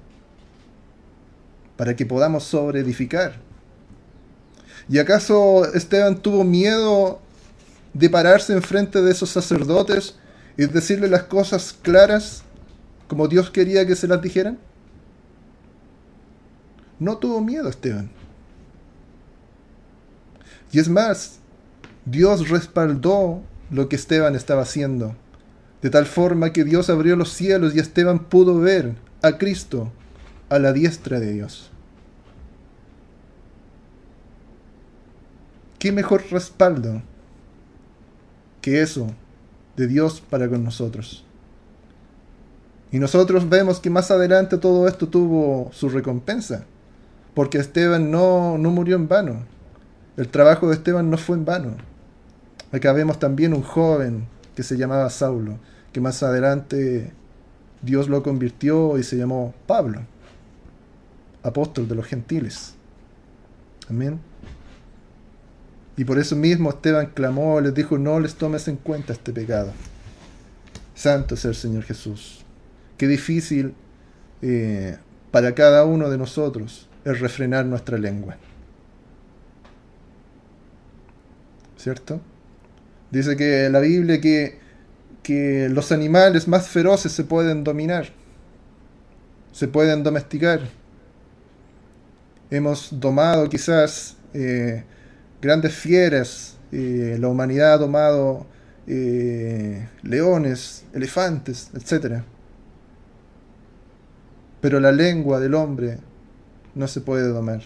para que podamos sobreedificar. ¿Y acaso Esteban tuvo miedo de pararse enfrente de esos sacerdotes y decirle las cosas claras como Dios quería que se las dijeran? No tuvo miedo Esteban. Y es más, Dios respaldó lo que Esteban estaba haciendo, de tal forma que Dios abrió los cielos y Esteban pudo ver a Cristo a la diestra de Dios. ¿Qué mejor respaldo que eso de Dios para con nosotros? Y nosotros vemos que más adelante todo esto tuvo su recompensa, porque Esteban no, no murió en vano. El trabajo de Esteban no fue en vano. Acá vemos también un joven que se llamaba Saulo, que más adelante Dios lo convirtió y se llamó Pablo, apóstol de los gentiles. Amén. Y por eso mismo Esteban clamó, les dijo, no les tomes en cuenta este pecado. Santo es el Señor Jesús. Qué difícil eh, para cada uno de nosotros es refrenar nuestra lengua. ¿Cierto? Dice que la Biblia que, que los animales más feroces se pueden dominar, se pueden domesticar. Hemos domado quizás eh, grandes fieras, eh, la humanidad ha domado eh, leones, elefantes, etc. Pero la lengua del hombre no se puede domar.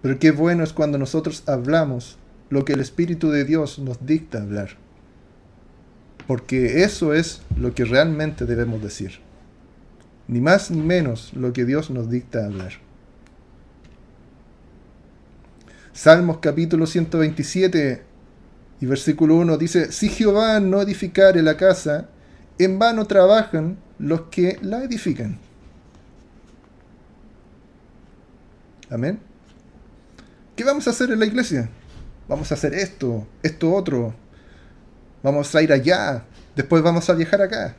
Pero qué bueno es cuando nosotros hablamos lo que el Espíritu de Dios nos dicta hablar. Porque eso es lo que realmente debemos decir. Ni más ni menos lo que Dios nos dicta hablar. Salmos capítulo 127 y versículo 1 dice, si Jehová no edificare la casa, en vano trabajan los que la edifican. Amén. ¿Qué vamos a hacer en la iglesia? Vamos a hacer esto, esto otro. Vamos a ir allá. Después vamos a viajar acá.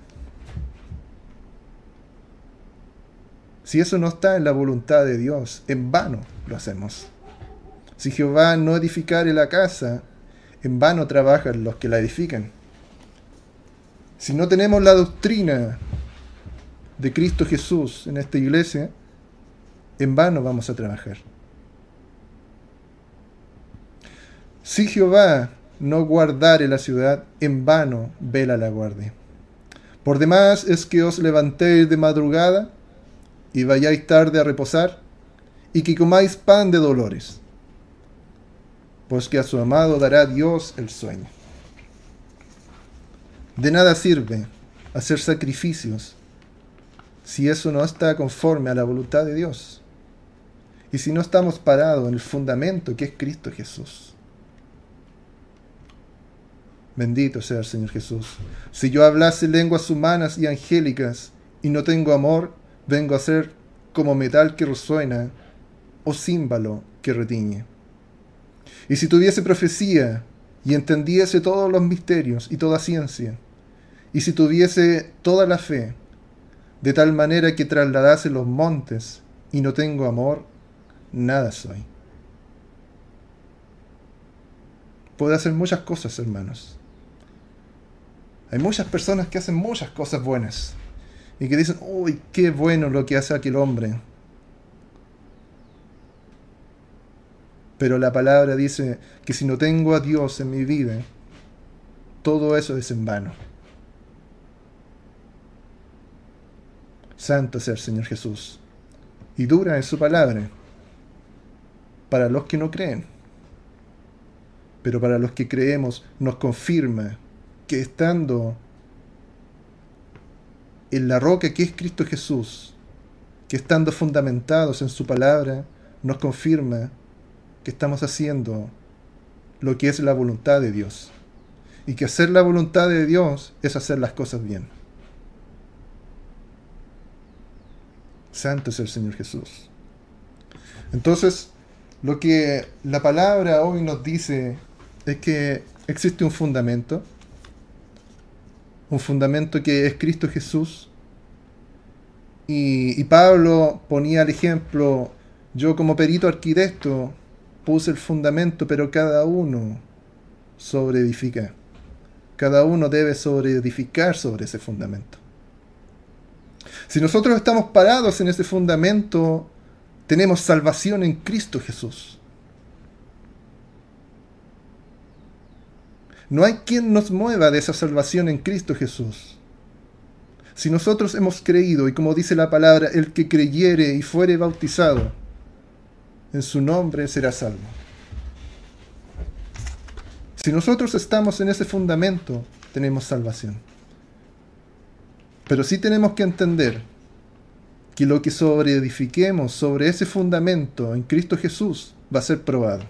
Si eso no está en la voluntad de Dios, en vano lo hacemos. Si Jehová no edificare la casa, en vano trabajan los que la edifican. Si no tenemos la doctrina de Cristo Jesús en esta iglesia, en vano vamos a trabajar. Si Jehová no guardare la ciudad, en vano vela la guardia. Por demás es que os levantéis de madrugada y vayáis tarde a reposar, y que comáis pan de dolores, pues que a su amado dará Dios el sueño. De nada sirve hacer sacrificios si eso no está conforme a la voluntad de Dios, y si no estamos parados en el fundamento que es Cristo Jesús. Bendito sea el Señor Jesús. Si yo hablase lenguas humanas y angélicas y no tengo amor, vengo a ser como metal que resuena o címbalo que retiñe. Y si tuviese profecía y entendiese todos los misterios y toda ciencia, y si tuviese toda la fe, de tal manera que trasladase los montes y no tengo amor, nada soy. Puedo hacer muchas cosas, hermanos. Hay muchas personas que hacen muchas cosas buenas y que dicen, uy, qué bueno lo que hace aquel hombre. Pero la palabra dice que si no tengo a Dios en mi vida, todo eso es en vano. Santo sea el Señor Jesús. Y dura es su palabra para los que no creen. Pero para los que creemos nos confirma que estando en la roca que es Cristo Jesús, que estando fundamentados en su palabra, nos confirma estamos haciendo lo que es la voluntad de Dios. Y que hacer la voluntad de Dios es hacer las cosas bien. Santo es el Señor Jesús. Entonces, lo que la palabra hoy nos dice es que existe un fundamento, un fundamento que es Cristo Jesús. Y, Pablo ponía el ejemplo, yo como perito arquitecto puse el fundamento, pero cada uno sobreedifica. Cada uno debe sobreedificar sobre ese fundamento. Si nosotros estamos parados en ese fundamento, tenemos salvación en Cristo Jesús. No hay quien nos mueva de esa salvación en Cristo Jesús. Si nosotros hemos creído, y como dice la palabra, el que creyere y fuere bautizado, en su nombre será salvo. Si nosotros estamos en ese fundamento, tenemos salvación. Pero sí tenemos que entender que lo que sobre edifiquemos sobre ese fundamento en Cristo Jesús va a ser probado.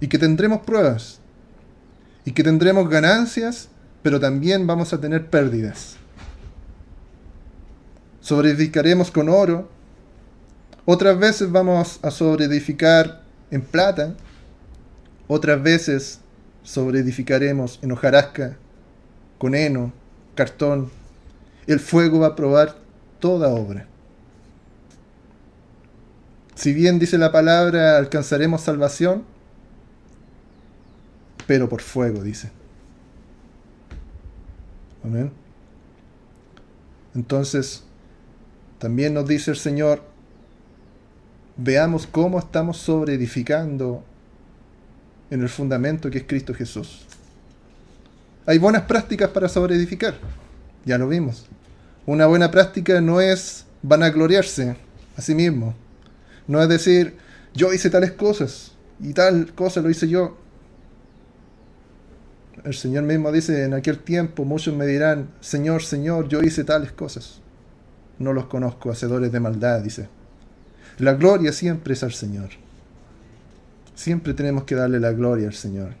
Y que tendremos pruebas. Y que tendremos ganancias, pero también vamos a tener pérdidas. Sobreedificaremos con oro. Otras veces vamos a sobreedificar en plata. Otras veces sobreedificaremos en hojarasca, con heno, cartón. El fuego va a probar toda obra. Si bien dice la palabra, alcanzaremos salvación, pero por fuego, dice. Amén. Entonces, también nos dice el Señor, veamos cómo estamos sobre edificando en el fundamento que es Cristo Jesús. Hay buenas prácticas para sobre edificar, ya lo vimos. Una buena práctica no es vanagloriarse a sí mismo, no es decir, yo hice tales cosas y tal cosa lo hice yo. El Señor mismo dice, en aquel tiempo muchos me dirán, Señor, Señor, yo hice tales cosas. No los conozco, hacedores de maldad, dice. La gloria siempre es al Señor. Siempre tenemos que darle la gloria al Señor.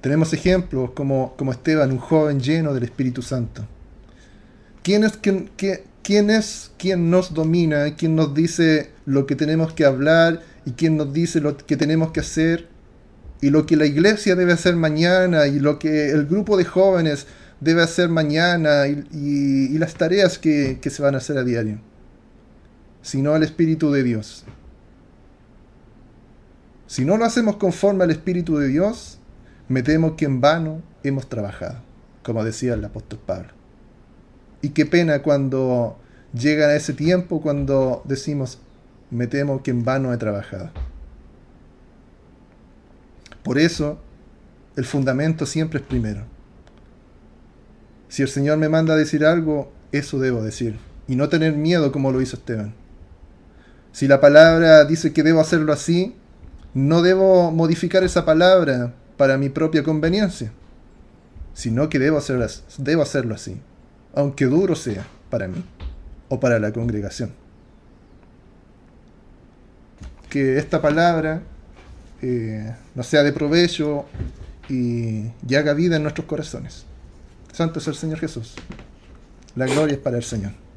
Tenemos ejemplos como, como Esteban, un joven lleno del Espíritu Santo. ¿Quién es quien, quién es quien nos domina, quién nos dice lo que tenemos que hablar y quién nos dice lo que tenemos que hacer y lo que la iglesia debe hacer mañana y lo que el grupo de jóvenes debe hacer mañana y, las tareas que, que se van a hacer a diario, sino al Espíritu de Dios. Si no lo hacemos conforme al Espíritu de Dios, me temo que en vano hemos trabajado, como decía el apóstol Pablo. Y qué pena cuando llega ese tiempo cuando decimos, me temo que en vano he trabajado. Por eso, el fundamento siempre es primero. Si el Señor me manda a decir algo, eso debo decir. Y no tener miedo como lo hizo Esteban. Si la palabra dice que debo hacerlo así, no debo modificar esa palabra para mi propia conveniencia, sino que debo, hacerlo así aunque duro sea para mí o para la congregación. Que esta palabra eh, nos sea de provecho y, y haga vida en nuestros corazones. Santo es el Señor Jesús. La gloria es para el Señor.